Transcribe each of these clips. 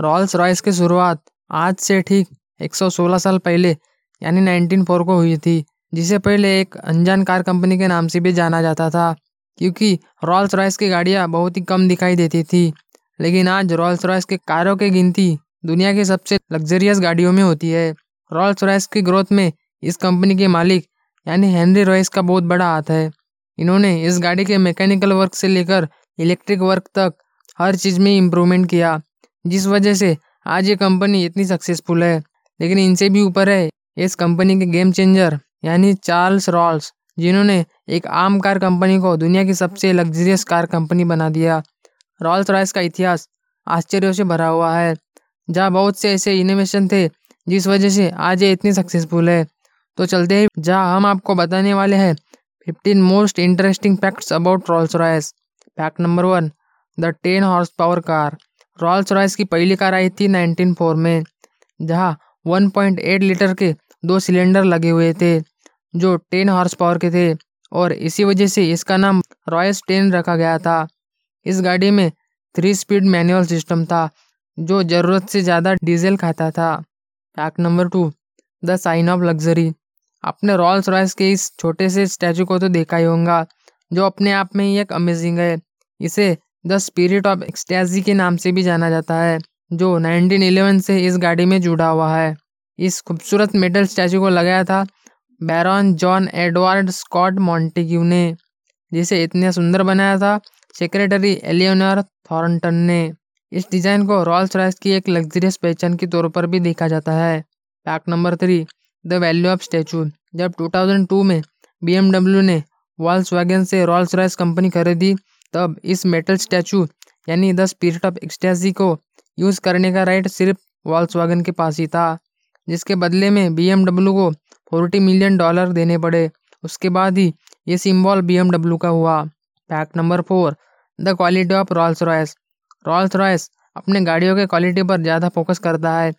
Rawls Royce की शुरुआत आज से ठीक 116 साल पहले, यानी 1904 को हुई थी, जिसे पहले एक अनजान कार कंपनी के नाम से भी जाना जाता था, क्योंकि रॉल्स रॉयस की गाड़ियाँ बहुत ही कम दिखाई देती थी। लेकिन आज रॉल्स रॉयस के कारों की गिनती दुनिया की सबसे लग्जरियस गाड़ियों में होती है। रॉल्स रॉयस की ग्रोथ में इस कंपनी के मालिक, यानी हेनरी रॉयस का बहुत बड़ा हाथ है। इन्होंने इस गाड़ी के मैकेनिकल वर्क से लेकर इलेक्ट्रिक वर्क तक हर चीज़ में इम्प्रूवमेंट किया। जिस वजह से आज ये कंपनी इतनी सक्सेसफुल है, लेकिन इनसे भी ऊपर है। इस कंपनी के गेम चेंजर यानी चार्ल्स रॉल्स जिन्होंने एक आम कार कंपनी को दुनिया की सबसे लग्जरियस कार कंपनी बना दिया। रॉल्स रॉयस का इतिहास आश्चर्यों से भरा हुआ है। जहाँ बहुत से ऐसे इनोवेशन थे, जिस वजह से आज ये इतनी सक्सेसफुल है। तो चलते हैं, जहाँ हम आपको बताने वाले हैं fifteen most interesting facts about Rolls Royce fact number one the ten horse power car Rolls Royce की पहली कार आई थी 1904 में, जहाँ 1.8 लीटर के दो सिलेंडर लगे हुए थे, जो 10 हॉर्स पावर के थे, और इसी वजह से इसका नाम रॉयस टेन रखा गया था। इस गाड़ी में थ्री स्पीड मैनुअल सिस्टम था, जो ज़रूरत से ज़्यादा डीजल खाता था। Fact number two the sign of luxury आपने रॉल्स रॉयस के इस छोटे से स्टैचू को तो देखा ही होगा, जो अपने आप में ही एक अमेजिंग है। इसे द स्पिरिट ऑफ़ एक्सटैजी के नाम से भी जाना जाता है, जो 1911 से इस गाड़ी में जुड़ा हुआ है। इस खूबसूरत मेटल स्टैचू को लगाया था baron John Edward Scott Montagu ने, जिसे इतने सुंदर बनाया था, सेक्रेटरी एलियोनर थॉर्नटन ने। इस डिज़ाइन को रॉल्स रॉयस की एक लग्जरियस पहचान के तौर पर भी देखा जाता है। Fact number three, the value of statue. जब 2002 में बी ने वॉल्स से रॉल्स रॉयस कंपनी खरीदी तब इस मेटल स्टैचू यानी द स्पिरिट ऑफ़ एक्सटेसी को यूज़ करने का राइट सिर्फ़ वॉल्स वैगन के पास ही था, जिसके बदले में बीएमडब्ल्यू को फोर्टी मिलियन डॉलर देने पड़े। उसके बाद ही ये सिम्बॉल बी का हुआ। Fact number four the quality of Rolls Royce Rolls Royce अपने गाड़ियों के क्वालिटी पर ज़्यादा फोकस करता है।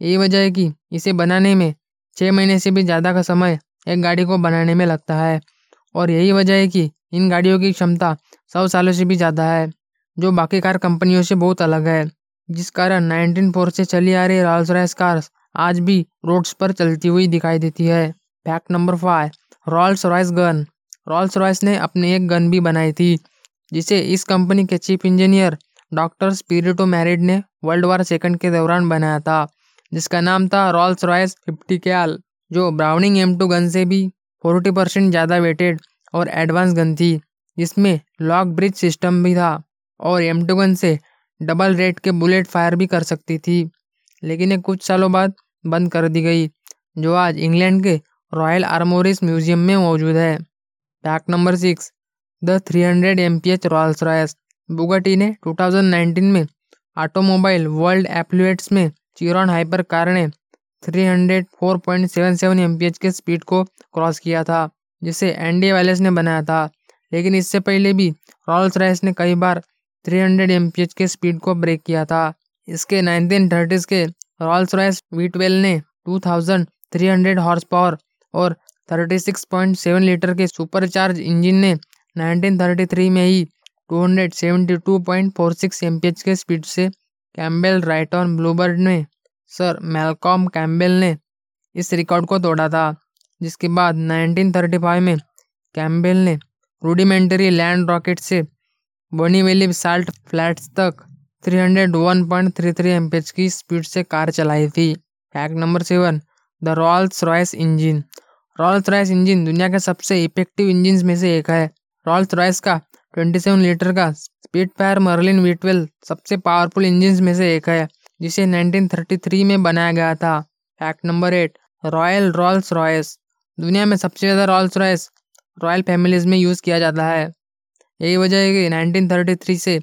यही वजह है कि इसे बनाने में छः महीने से भी ज़्यादा का समय एक गाड़ी को बनाने में लगता है। और यही वजह है कि इन गाड़ियों की क्षमता सौ सालों से भी ज़्यादा है, जो बाकी कार कंपनियों से बहुत अलग है, जिस कारण नाइनटीन फोर से चली आ रही रॉल्स रॉयस कार्स आज भी रोड्स पर चलती हुई दिखाई देती है। Fact number five Rolls Royce gun Rolls Royce ने अपनी एक गन भी बनाई थी, जिसे इस कंपनी के चीफ इंजीनियर डॉक्टर स्पिरिटो मैरिड ने वर्ल्ड वार सेकंड के दौरान बनाया था, जिसका नाम था रॉल्स रॉयस फिफ्टी कैल जो ब्राउनिंग एम टू गन से भी फोर्टी परसेंट ज़्यादा वेटेड और एडवांस गन थी। जिसमें लॉक ब्रिज सिस्टम भी था और एम टू गन से डबल रेट के बुलेट फायर भी कर सकती थी। लेकिन ये कुछ सालों बाद बंद कर दी गई, जो आज इंग्लैंड के रॉयल आर्मोरिस म्यूज़ियम में मौजूद है। Fact number six, the three hundred M P H Royals Royce Bugatti ने 2019 में ऑटोमोबाइल वर्ल्ड एप्लुएट्स में चिरॉन हाइपर कार ने 304.77 एमपीएच के स्पीड को क्रॉस किया था। जिसे एनडी वैलेस ने बनाया था। लेकिन इससे पहले भी रॉल्स राइस ने कई बार 300 एमपीएच के स्पीड को ब्रेक किया था। इसके नाइनटीन थर्टीज के रॉल्स रॉयस वी ट्वेल्व ने 2300 हॉर्स पावर और 36.7 लीटर के सुपरचार्ज इंजन ने 1933 में ही 272.46 एमपीएच के स्पीड से कैम्बेल राइटॉन ब्लूबर्ड ने सर मेलकॉम कैम्बेल ने इस रिकॉर्ड को तोड़ा था। जिसके बाद 1935 में कैम्बेल ने रूडिमेंटरी लैंड रॉकेट से बनी वेली साल्ट फ्लैट्स तक 301.33 एमपीएच की स्पीड से कार चलाई थी। Fact number seven, the Rolls Royce engine. Rolls Royce engine दुनिया के सबसे इफ़ेक्टिव इंजन में से एक है। रॉल्स रॉयस का 27 लीटर का स्पीड फायर मर्लिन वीटवेल सबसे पावरफुल इंजन में से एक है, जिसे 1933 में बनाया गया था। Fact number eight, royal Rolls Royce. दुनिया में सबसे ज़्यादा रॉल्स रॉयस रॉयल फैमिलीज़ में यूज़ किया जाता है। यही वजह है कि 1933 से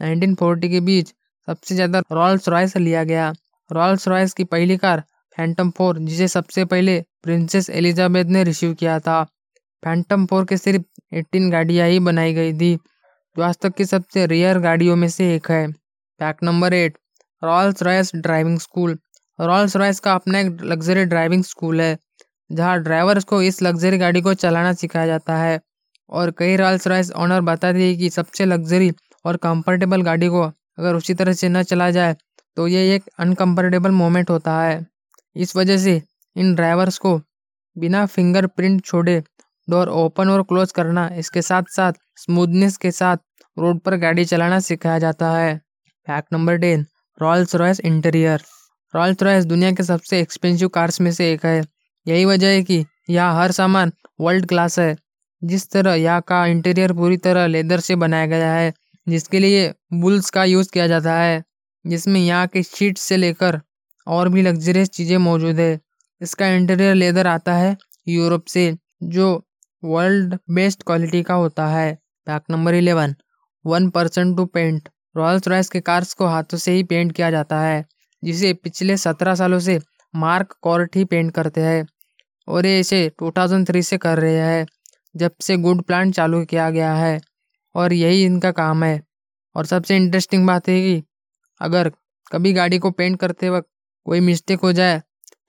1940 के बीच सबसे ज़्यादा रॉल्स रॉयस लिया गया। रॉल्स रॉयस की पहली कार फैंटम फोर जिसे सबसे पहले प्रिंसेस एलिजाबेथ ने रिसीव किया था। फैंटम फोर के सिर्फ़ 18 गाड़ियाँ ही बनाई गई थी, जो आज तक की सबसे रेयर गाड़ियों में से एक है। Fact number eight Rolls Royce driving school Rolls Royce का अपना एक लग्जरी ड्राइविंग स्कूल है। जहाँ ड्राइवर्स को इस लग्जरी गाड़ी को चलाना सिखाया जाता है। और कई रॉयल्स रॉयस ऑनर बताते हैं कि सबसे लग्जरी और कंफर्टेबल गाड़ी को अगर उसी तरह से न चला जाए तो ये एक अनकम्फर्टेबल मोमेंट होता है। इस वजह से इन ड्राइवर्स को बिना फिंगरप्रिंट छोड़े डोर ओपन और क्लोज करना, इसके साथ साथ स्मूथनेस के साथ रोड पर गाड़ी चलाना सिखाया जाता है। Fact number ten Royals Royce interior Royals Royce दुनिया के सबसे एक्सपेंसिव कार्स में से एक है। यही वजह है कि यहाँ हर सामान वर्ल्ड क्लास है। जिस तरह यहाँ का इंटीरियर पूरी तरह लेदर से बनाया गया है, जिसके लिए बुल्स का यूज़ किया जाता है, जिसमें यहाँ के शीट से लेकर और भी लग्जरियस चीज़ें मौजूद है। इसका इंटीरियर लेदर आता है यूरोप से, जो वर्ल्ड बेस्ट क्वालिटी का होता है। Fact number eleven one percent to paint Royals Royce के कार्स को हाथों से ही पेंट किया जाता है, जिसे पिछले सत्रह सालों से मार्क कॉर्ट ही पेंट करते हैं और ये इसे 2003 से कर रहे हैं, जब से गुड प्लांट चालू किया गया है और यही इनका काम है। और सबसे इंटरेस्टिंग बात है कि अगर कभी गाड़ी को पेंट करते वक्त कोई मिस्टेक हो जाए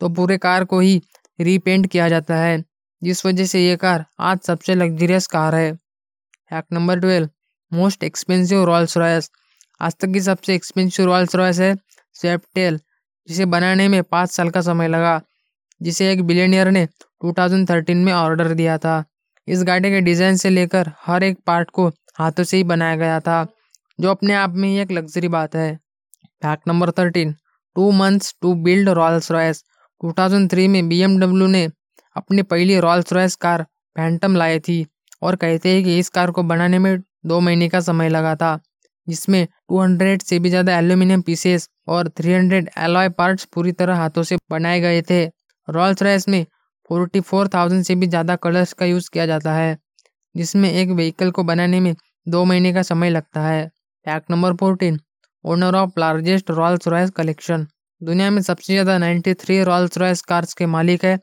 तो पूरे कार को ही रीपेंट किया जाता है, जिस वजह से ये कार आज सबसे लग्जरियस कार है। Fact number twelve most expensive Royals Royce आज तक की सबसे एक्सपेंसिव रॉयल्स रॉयस है स्वेपटेल जिसे बनाने में पाँच साल का समय लगा, जिसे एक बिलियनियर ने 2013 में ऑर्डर दिया था। इस गाड़ी के डिज़ाइन से लेकर हर एक पार्ट को हाथों से ही बनाया गया था, जो अपने आप में ही एक लग्जरी बात है। Fact number thirteen two months to build Royals Royce 2003 में बीएमडब्ल्यू ने अपनी पहली रॉयल्स रॉयस कार फैंटम लाई थी और कहते हैं कि इस कार को बनाने में दो महीने का समय लगा था। जिसमें 200 से भी ज़्यादा एल्यूमिनियम पीसेस और 300 एलॉय पार्ट्स पूरी तरह हाथों से बनाए गए थे। रॉयल्स रॉयस में 44,000 से भी ज़्यादा कलर्स का यूज़ किया जाता है जिसमें एक व्हीकल को बनाने में दो महीने का समय लगता है। Fact number fourteen owner of largest Royals Royce collection दुनिया में सबसे ज़्यादा 93 रॉयल्स रॉयस कार्स के मालिक है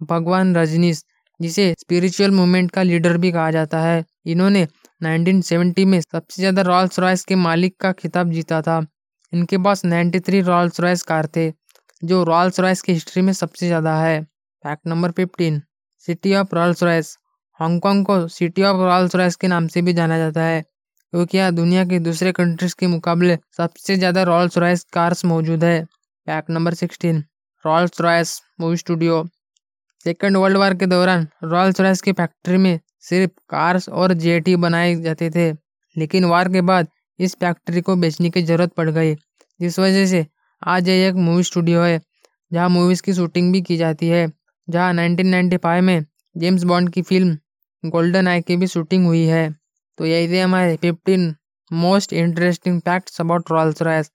भगवान रजनीश जिसे स्पिरिचुअल मूवमेंट का लीडर भी कहा जाता है। इन्होंने 1970 में सबसे ज़्यादा रॉयल्स रॉयस के मालिक का खिताब जीता था। इनके पास 93 रॉयल्स रॉयस कार थे, जो रॉयल्स रॉयस की हिस्ट्री में सबसे ज़्यादा है। Fact number fifteen city of Royals Royce Hong Kong को सिटी ऑफ़ रॉयल्स रॉयस के नाम से भी जाना जाता है, क्योंकि यहाँ दुनिया के दूसरे कंट्रीज़ के मुकाबले सबसे ज़्यादा रॉयल्स रॉयस कार्स मौजूद है। Fact number sixteen Royals Royce movie studio second world war के दौरान रॉयल्स रॉयस की फैक्ट्री में सिर्फ़ कार्स और जेटी बनाए जाते थे, लेकिन वार के बाद इस फैक्ट्री को बेचने की ज़रूरत पड़ गई, जिस वजह से आज ये एक मूवी स्टूडियो है, जहाँ मूवीज़ की शूटिंग भी की जाती है, जहाँ 1995 में जेम्स बॉन्ड की फ़िल्म गोल्डन आई की भी शूटिंग हुई है। तो यही थे हमारे fifteen most interesting facts about Royals Royce.